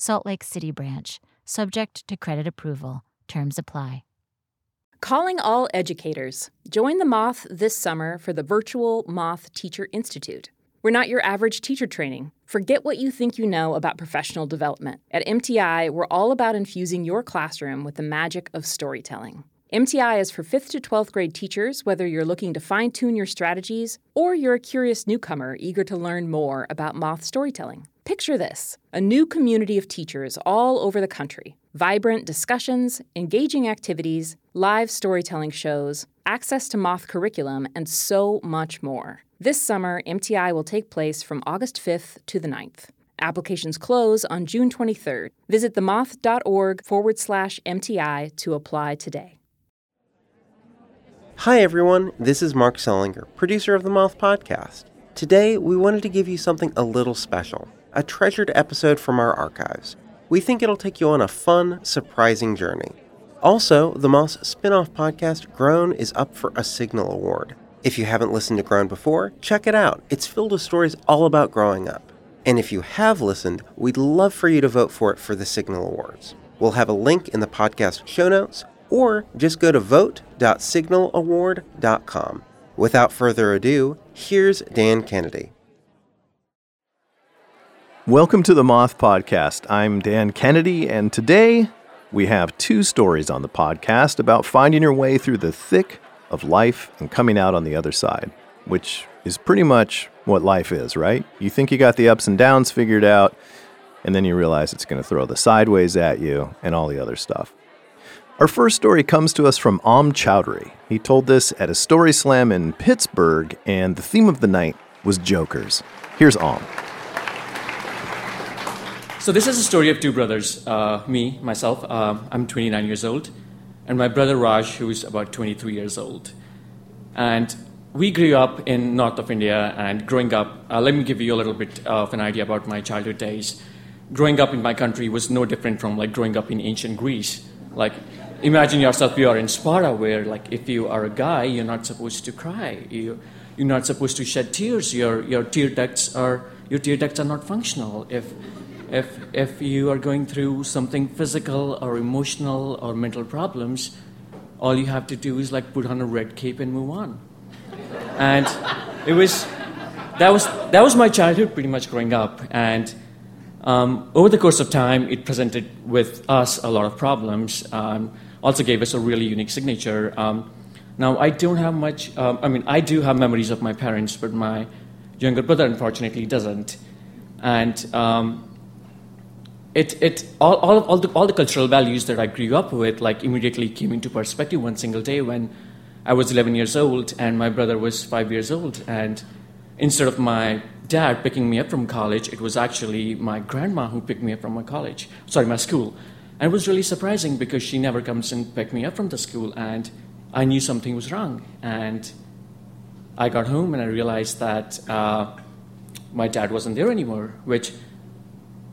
Salt Lake City branch, subject to credit approval. Terms apply. Calling all educators. Join the Moth this summer for the virtual Moth Teacher Institute. We're not your average teacher training. Forget what you think you know about professional development. At MTI, we're all about infusing your classroom with the magic of storytelling. MTI is for 5th to 12th grade teachers, whether you're looking to fine tune your strategies or you're a curious newcomer eager to learn more about moth storytelling. Picture this a new community of teachers all over the country. Vibrant discussions, engaging activities, live storytelling shows, access to Moth curriculum, and so much more. This summer, MTI will take place from August 5th to the 9th. Applications close on June 23rd. Visit themoth.org forward slash MTI to apply today. Hi, everyone. This is Mark Salinger, producer of the Moth Podcast. Today, we wanted to give you something a little special a treasured episode from our archives. We think it'll take you on a fun, surprising journey. Also, the Moth spin off podcast, Grown, is up for a Signal Award. If you haven't listened to Grown before, check it out. It's filled with stories all about growing up. And if you have listened, we'd love for you to vote for it for the Signal Awards. We'll have a link in the podcast show notes, or just go to vote.signalaward.com. Without further ado, here's Dan Kennedy. Welcome to the Moth Podcast. I'm Dan Kennedy, and today we have two stories on the podcast about finding your way through the thick of life and coming out on the other side, which is pretty much what life is, right? You think you got the ups and downs figured out, and then you realize it's going to throw the sideways at you and all the other stuff. Our first story comes to us from Om Choudhary. He told this at a story slam in Pittsburgh, and the theme of the night was Jokers. Here's Om. So this is a story of two brothers. Uh, me, myself, uh, I'm 29 years old, and my brother Raj, who is about 23 years old. And we grew up in north of India, and growing up, uh, let me give you a little bit of an idea about my childhood days. Growing up in my country was no different from like growing up in ancient Greece. Like, imagine yourself you are in Sparta, where like if you are a guy, you're not supposed to cry. You, you're not supposed to shed tears. Your your tear ducts are your tear ducts are not functional. If if, if you are going through something physical or emotional or mental problems, all you have to do is like put on a red cape and move on. And it was, that was, that was my childhood pretty much growing up. And um, over the course of time, it presented with us a lot of problems. Um, also gave us a really unique signature. Um, now, I don't have much, um, I mean, I do have memories of my parents, but my younger brother unfortunately doesn't. And um, it, it all, all, all, the, all the cultural values that I grew up with like immediately came into perspective one single day when I was 11 years old and my brother was five years old. And instead of my dad picking me up from college, it was actually my grandma who picked me up from my college, sorry, my school. And it was really surprising because she never comes and pick me up from the school. And I knew something was wrong. And I got home and I realized that uh, my dad wasn't there anymore, which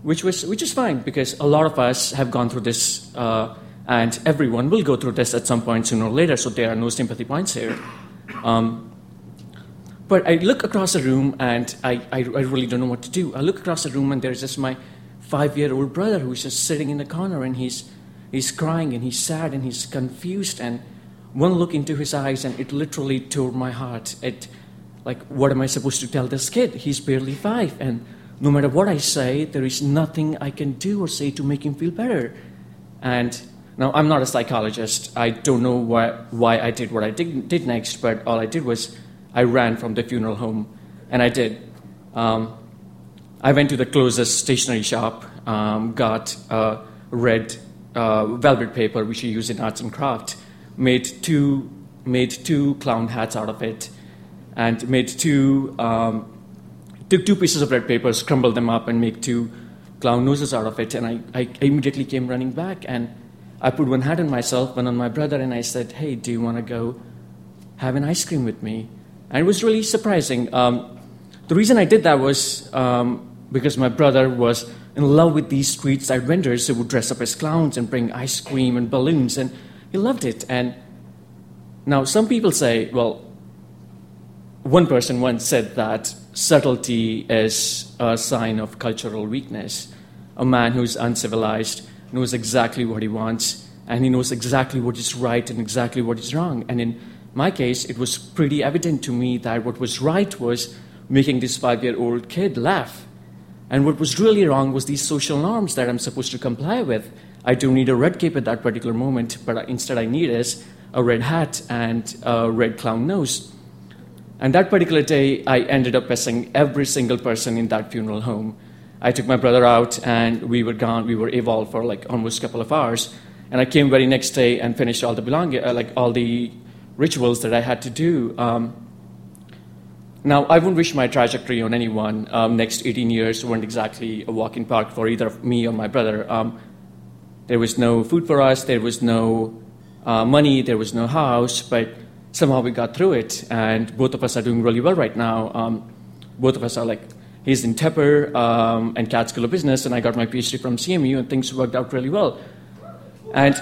which was which is fine because a lot of us have gone through this, uh, and everyone will go through this at some point sooner or later. So there are no sympathy points here. Um, but I look across the room and I, I, I, really don't know what to do. I look across the room and there's just my five-year-old brother who's just sitting in the corner and he's he's crying and he's sad and he's confused and one look into his eyes and it literally tore my heart. It like what am I supposed to tell this kid? He's barely five and no matter what I say, there is nothing I can do or say to make him feel better. And Now, I'm not a psychologist. I don't know why, why I did what I did, did next, but all I did was I ran from the funeral home, and I did. Um, I went to the closest stationery shop, um, got a red uh, velvet paper, which you use in arts and craft, made two, made two clown hats out of it, and made two, um, took two pieces of red paper, scrambled them up, and made two clown noses out of it. And I, I immediately came running back, and I put one hat on myself, one on my brother, and I said, Hey, do you want to go have an ice cream with me? And it was really surprising. Um, the reason I did that was um, because my brother was in love with these street side vendors who would dress up as clowns and bring ice cream and balloons, and he loved it. And now some people say, well, one person once said that subtlety is a sign of cultural weakness. A man who's uncivilized knows exactly what he wants, and he knows exactly what is right and exactly what is wrong. And in my case, it was pretty evident to me that what was right was making this five year old kid laugh. And what was really wrong was these social norms that I'm supposed to comply with. I don't need a red cape at that particular moment, but instead I need is a red hat and a red clown nose. And that particular day, I ended up pissing every single person in that funeral home. I took my brother out, and we were gone. We were evolved for like almost a couple of hours. And I came very next day and finished all the belong- uh, like all the rituals that I had to do. Um, now, I wouldn't wish my trajectory on anyone. Um, next 18 years weren't exactly a walk in park for either me or my brother. Um, there was no food for us, there was no uh, money, there was no house, but somehow we got through it, and both of us are doing really well right now. Um, both of us are like, he's in Tepper um, and CAT School of Business, and I got my PhD from CMU, and things worked out really well. And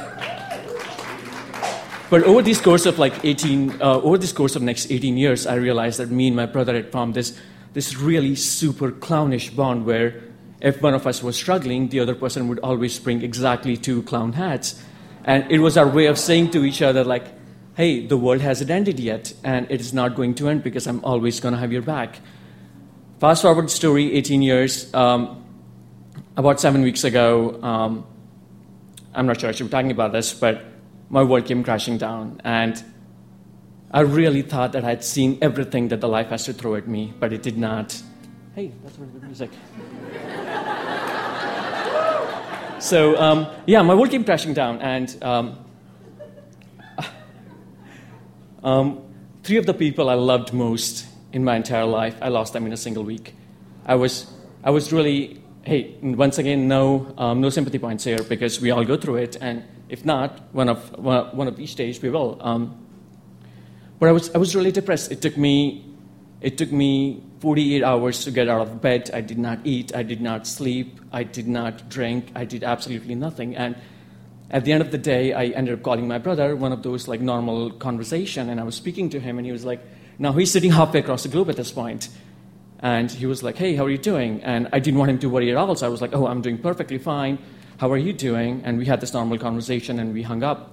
but over this course of like 18, uh, over this course of next 18 years, I realized that me and my brother had formed this, this really super clownish bond where if one of us was struggling, the other person would always bring exactly two clown hats. And it was our way of saying to each other, like, hey, the world hasn't ended yet, and it is not going to end because I'm always going to have your back. Fast forward story 18 years. Um, about seven weeks ago, um, I'm not sure I should be talking about this, but my world came crashing down. And I really thought that I'd seen everything that the life has to throw at me, but it did not. Hey, that's really good music. so, um, yeah, my world came crashing down, and um, um, three of the people I loved most in my entire life, I lost them in a single week. I was, I was really, hey, once again, no, um, no sympathy points here because we all go through it, and if not, one of, one of these days we will. Um, but I was, I was really depressed. It took, me, it took me 48 hours to get out of bed. I did not eat. I did not sleep. I did not drink. I did absolutely nothing. And at the end of the day, I ended up calling my brother, one of those like normal conversation, and I was speaking to him, and he was like, now he's sitting halfway across the globe at this point. And he was like, hey, how are you doing? And I didn't want him to worry at all, so I was like, oh, I'm doing perfectly fine. How are you doing? And we had this normal conversation and we hung up.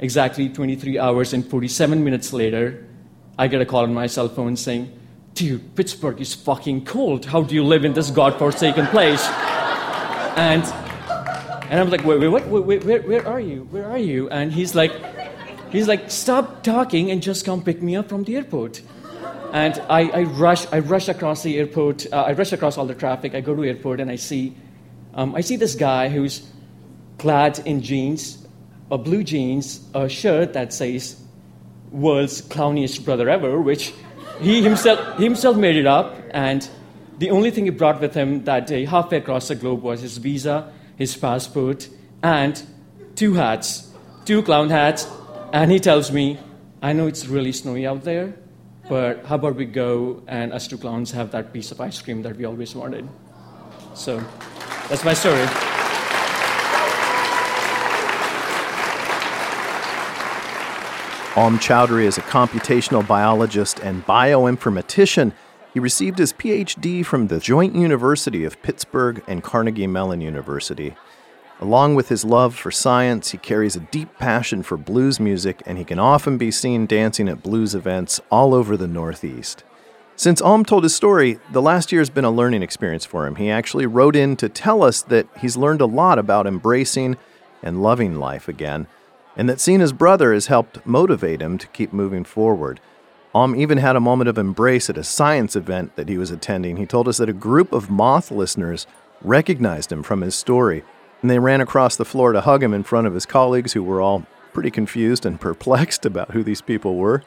Exactly 23 hours and 47 minutes later, I get a call on my cell phone saying, Dude, Pittsburgh is fucking cold. How do you live in this godforsaken place? and and I'm like, wait, wait, what? Wait, where, where are you? Where are you? And he's like, he's like, stop talking and just come pick me up from the airport. And I, I rush, I rush across the airport. Uh, I rush across all the traffic. I go to airport and I see um, I see this guy who's clad in jeans, a blue jeans, a shirt that says "World's Clowniest Brother Ever," which he himself he himself made it up, and the only thing he brought with him that day, halfway across the globe, was his visa, his passport, and two hats, two clown hats, and he tells me, "I know it's really snowy out there." But how about we go and us two clowns have that piece of ice cream that we always wanted? So that's my story. Om Choudhary is a computational biologist and bioinformatician. He received his PhD from the Joint University of Pittsburgh and Carnegie Mellon University. Along with his love for science, he carries a deep passion for blues music, and he can often be seen dancing at blues events all over the Northeast. Since Om told his story, the last year has been a learning experience for him. He actually wrote in to tell us that he's learned a lot about embracing and loving life again, and that seeing his brother has helped motivate him to keep moving forward. Om even had a moment of embrace at a science event that he was attending. He told us that a group of moth listeners recognized him from his story, and they ran across the floor to hug him in front of his colleagues, who were all pretty confused and perplexed about who these people were.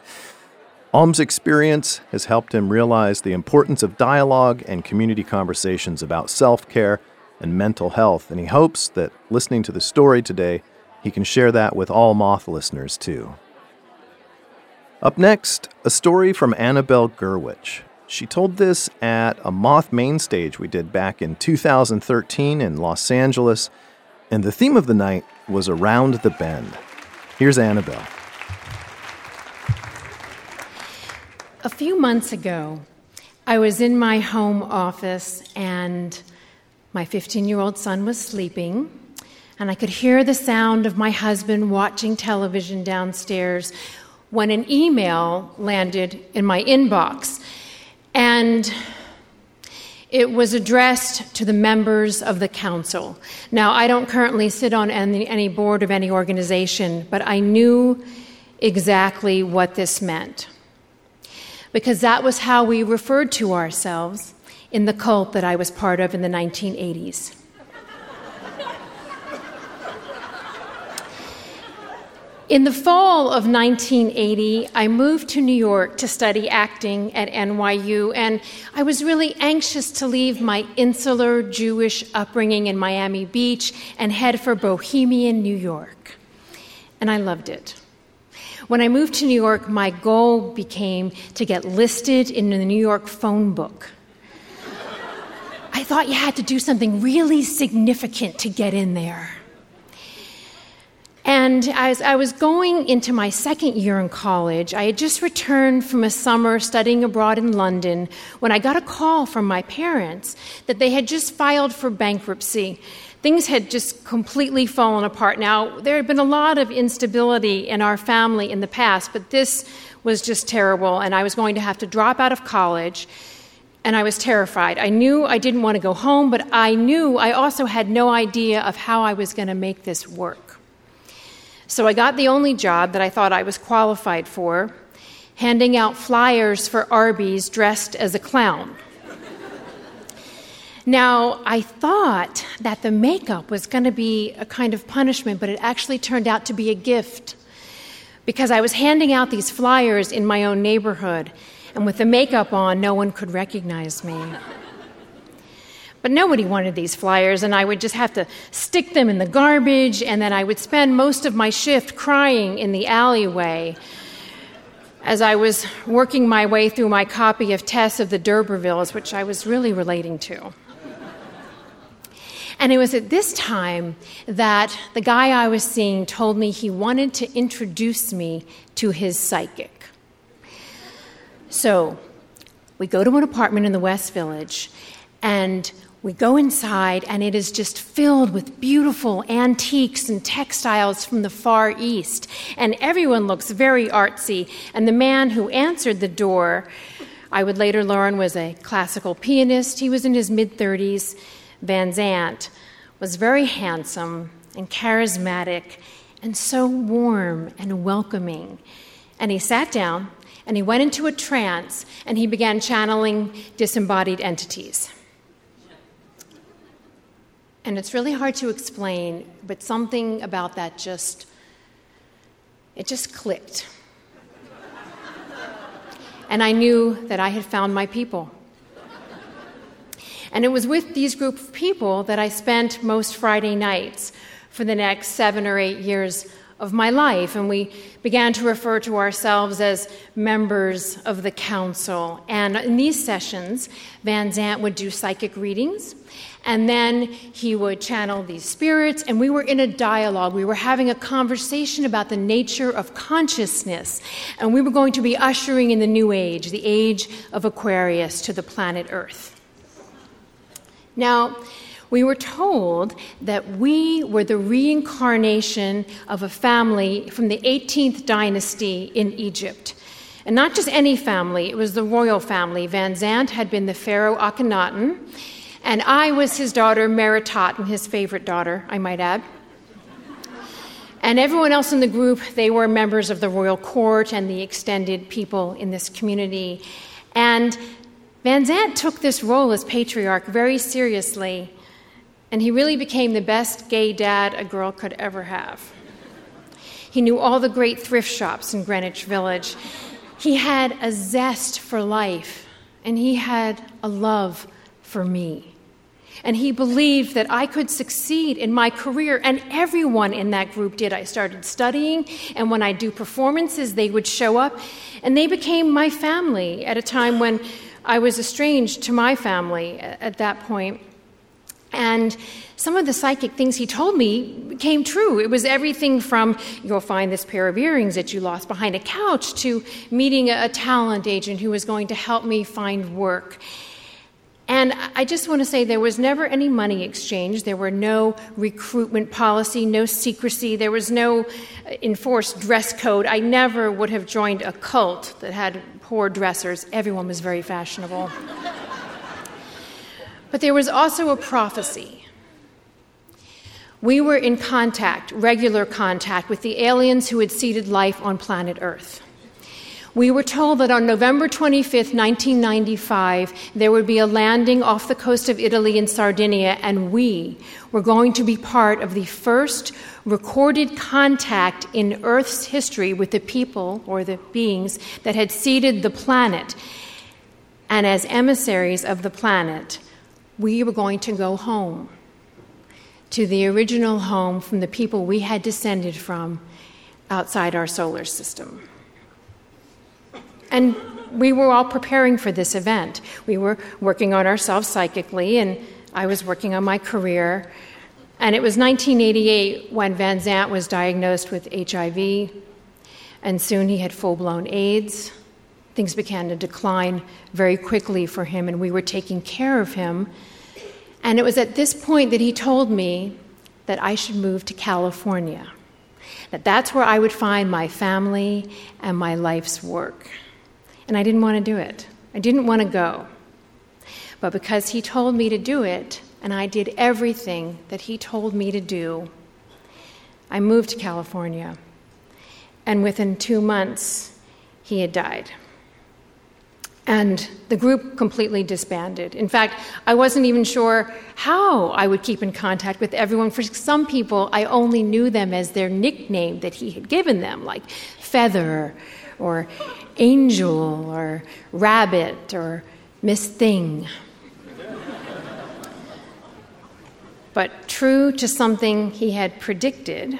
Om's experience has helped him realize the importance of dialogue and community conversations about self care and mental health, and he hopes that listening to the story today, he can share that with all Moth listeners too. Up next, a story from Annabelle Gurwitch. She told this at a Moth main stage we did back in 2013 in Los Angeles, and the theme of the night was Around the Bend. Here's Annabelle. A few months ago, I was in my home office and my 15 year old son was sleeping, and I could hear the sound of my husband watching television downstairs when an email landed in my inbox. And it was addressed to the members of the council. Now, I don't currently sit on any, any, board of any organization, but I knew exactly what this meant. Because that was how we referred to ourselves in the cult that I was part of in the 1980s. In the fall of 1980, I moved to New York to study acting at NYU, and I was really anxious to leave my insular Jewish upbringing in Miami Beach and head for bohemian New York. And I loved it. When I moved to New York, my goal became to get listed in the New York phone book. I thought you had to do something really significant to get in there. And as I was going into my second year in college, I had just returned from a summer studying abroad in London when I got a call from my parents that they had just filed for bankruptcy. Things had just completely fallen apart. Now, there had been a lot of instability in our family in the past, but this was just terrible, and I was going to have to drop out of college. And I was terrified. I knew I didn't want to go home, but I knew I also had no idea of how I was going to make this work. So I got the only job that I thought I was qualified for, handing out flyers for Arby's dressed as a clown. Now, I thought that the makeup was going to be a kind of punishment, but it actually turned out to be a gift because I was handing out these flyers in my own neighborhood, and with the makeup on, no one could recognize me. But nobody wanted these flyers, and I would just have to stick them in the garbage, and then I would spend most of my shift crying in the alleyway as I was working my way through my copy of Tess of the D'Urbervilles, which I was really relating to. And it was at this time that the guy I was seeing told me he wanted to introduce me to his psychic. So we go to an apartment in the West Village, and we go inside, and it is just filled with beautiful antiques and textiles from the Far East. And everyone looks very artsy. And the man who answered the door, I would later learn, was a classical pianist. He was in his mid 30s. Van Zant was very handsome and charismatic and so warm and welcoming. And he sat down and he went into a trance and he began channeling disembodied entities. And it's really hard to explain, but something about that just, it just clicked. and I knew that I had found my people. And it was with these group of people that I spent most Friday nights for the next seven or eight years of my life. And we began to refer to ourselves as members of the council. And in these sessions, Van Zant would do psychic readings and then he would channel these spirits, and we were in a dialogue. We were having a conversation about the nature of consciousness, and we were going to be ushering in the new age, the age of Aquarius, to the planet Earth. Now, we were told that we were the reincarnation of a family from the 18th dynasty in Egypt. And not just any family, it was the royal family. Van Zant had been the Pharaoh Akhenaten. And I was his daughter, Meritaten, his favorite daughter, I might add. And everyone else in the group, they were members of the royal court and the extended people in this community. And Van Zant took this role as patriarch very seriously, and he really became the best gay dad a girl could ever have. He knew all the great thrift shops in Greenwich Village. He had a zest for life, and he had a love for me. And he believed that I could succeed in my career, and everyone in that group did. I started studying, and when I do performances, they would show up, and they became my family at a time when I was estranged to my family at that point. And some of the psychic things he told me came true. It was everything from you'll find this pair of earrings that you lost behind a couch to meeting a talent agent who was going to help me find work. And I just want to say there was never any money exchange. There were no recruitment policy, no secrecy. There was no uh, enforced dress code. I never would have joined a cult that had poor dressers. Everyone was very fashionable. but there was also a prophecy. We were in contact, regular contact, with the aliens who had seeded life on planet Earth. We were told that on November 25th, 1995, there would be a landing off the coast of Italy in Sardinia, and we were going to be part of the first recorded contact in Earth's history with the people or the beings that had seeded the planet. And as emissaries of the planet, we were going to go home to the original home from the people we had descended from outside our solar system. And we were all preparing for this event. We were working on ourselves psychically, and I was working on my career. And it was 1988 when Van Zant was diagnosed with HIV, and soon he had full blown AIDS. Things began to decline very quickly for him, and we were taking care of him. And it was at this point that he told me that I should move to California, that that's where I would find my family and my life's work. And I didn't want to do it. I didn't want to go. But because he told me to do it, and I did everything that he told me to do, I moved to California. And within two months, he had died. And the group completely disbanded. In fact, I wasn't even sure how I would keep in contact with everyone. For some people, I only knew them as their nickname that he had given them, like Feather or angel or rabbit or Miss Thing. but true to something he had predicted,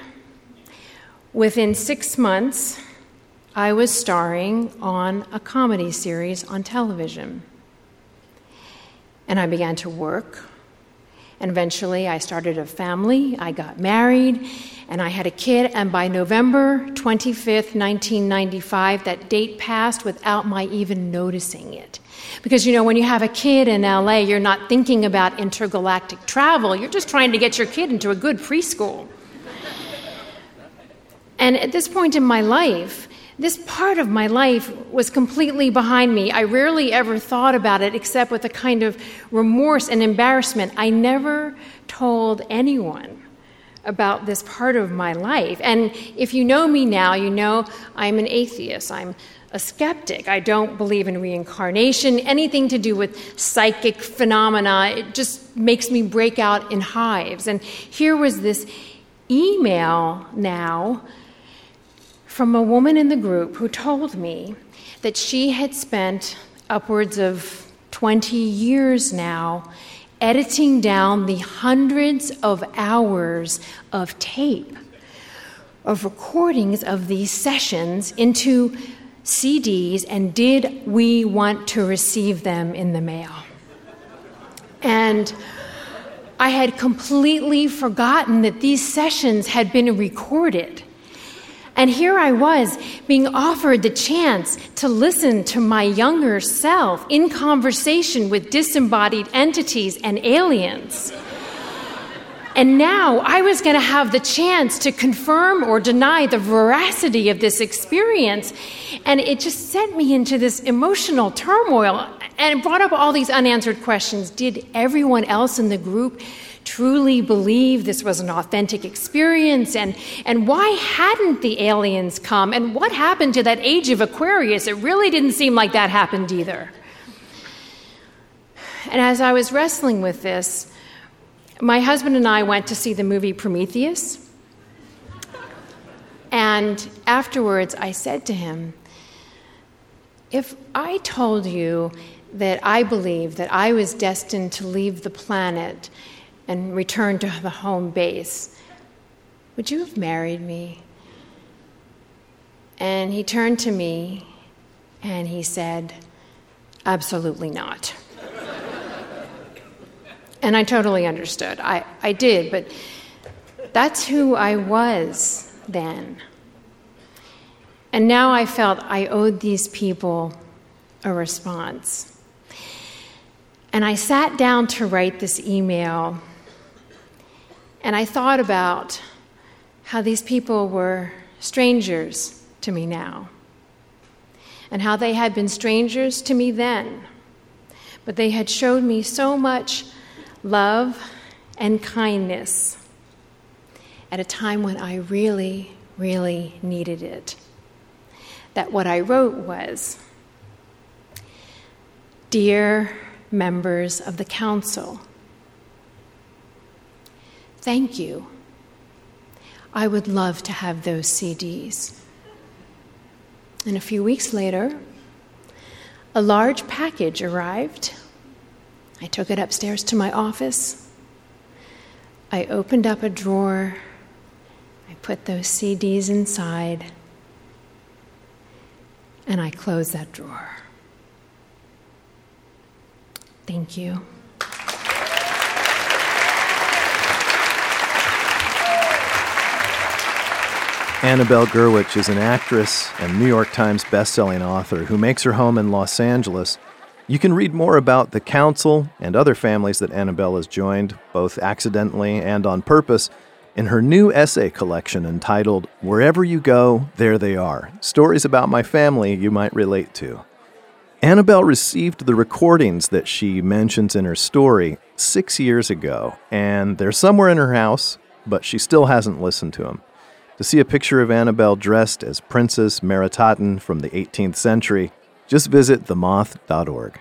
within six months, I was starring on a comedy series on television. And I began to work and eventually, I started a family, I got married, and I had a kid. And by November 25th, 1995, that date passed without my even noticing it. Because, you know, when you have a kid in LA, you're not thinking about intergalactic travel, you're just trying to get your kid into a good preschool. And at this point in my life, this part of my life was completely behind me. I rarely ever thought about it except with a kind of remorse and embarrassment. I never told anyone about this part of my life. And if you know me now, you know I'm an atheist. I'm a skeptic. I don't believe in reincarnation, anything to do with psychic phenomena. It just makes me break out in hives. And here was this email now from a woman in the group who told me that she had spent upwards of 20 years now editing down the hundreds of hours of tape, of recordings of these sessions into CDs, and did we want to receive them in the mail? And I had completely forgotten that these sessions had been recorded. And here I was being offered the chance to listen to my younger self in conversation with disembodied entities and aliens. And now I was going to have the chance to confirm or deny the veracity of this experience. And it just sent me into this emotional turmoil and it brought up all these unanswered questions. Did everyone else in the group truly believe this was an authentic experience? And, and why hadn't the aliens come? And what happened to that age of Aquarius? It really didn't seem like that happened either. And as I was wrestling with this, my husband and I went to see the movie Prometheus. And afterwards, I said to him, If I told you that I believed that I was destined to leave the planet and return to the home base, would you have married me? And he turned to me and he said, Absolutely not. and I totally understood. I, I did, but that's who I was then. And now I felt I owed these people a response. And I sat down to write this email, and I thought about how these people were strangers to me now, and how they had been strangers to me then, but they had showed me so much love and kindness at a time when I really, really needed it. That what I wrote was Dear members of the council. Thank you. I would love to have those CDs. And a few weeks later, a large package arrived. I took it upstairs to my office. I opened up a drawer. I put those CDs inside. And I closed that drawer. Thank you. Annabelle Gurwitch is an actress and New York Times bestselling author who makes her home in Los Angeles. You can read more about the council and other families that Annabelle has joined, both accidentally and on purpose, in her new essay collection entitled Wherever You Go, There They Are Stories About My Family You Might Relate to. Annabelle received the recordings that she mentions in her story six years ago, and they're somewhere in her house, but she still hasn't listened to them. To see a picture of Annabelle dressed as Princess Meritaten from the 18th century, just visit themoth.org.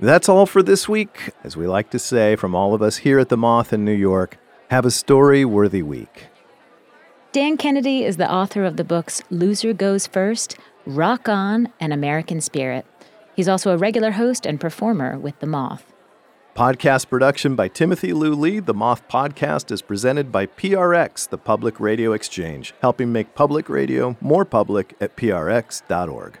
That's all for this week. As we like to say from all of us here at The Moth in New York, have a story worthy week. Dan Kennedy is the author of the books Loser Goes First Rock On, and American Spirit. He's also a regular host and performer with The Moth. Podcast production by Timothy Lou Lee. The Moth Podcast is presented by PRX, the Public Radio Exchange, helping make public radio more public at prx.org.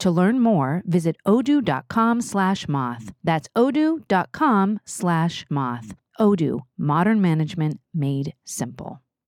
To learn more, visit odoo.com slash moth. That's odoo.com slash moth. Odoo, modern management made simple.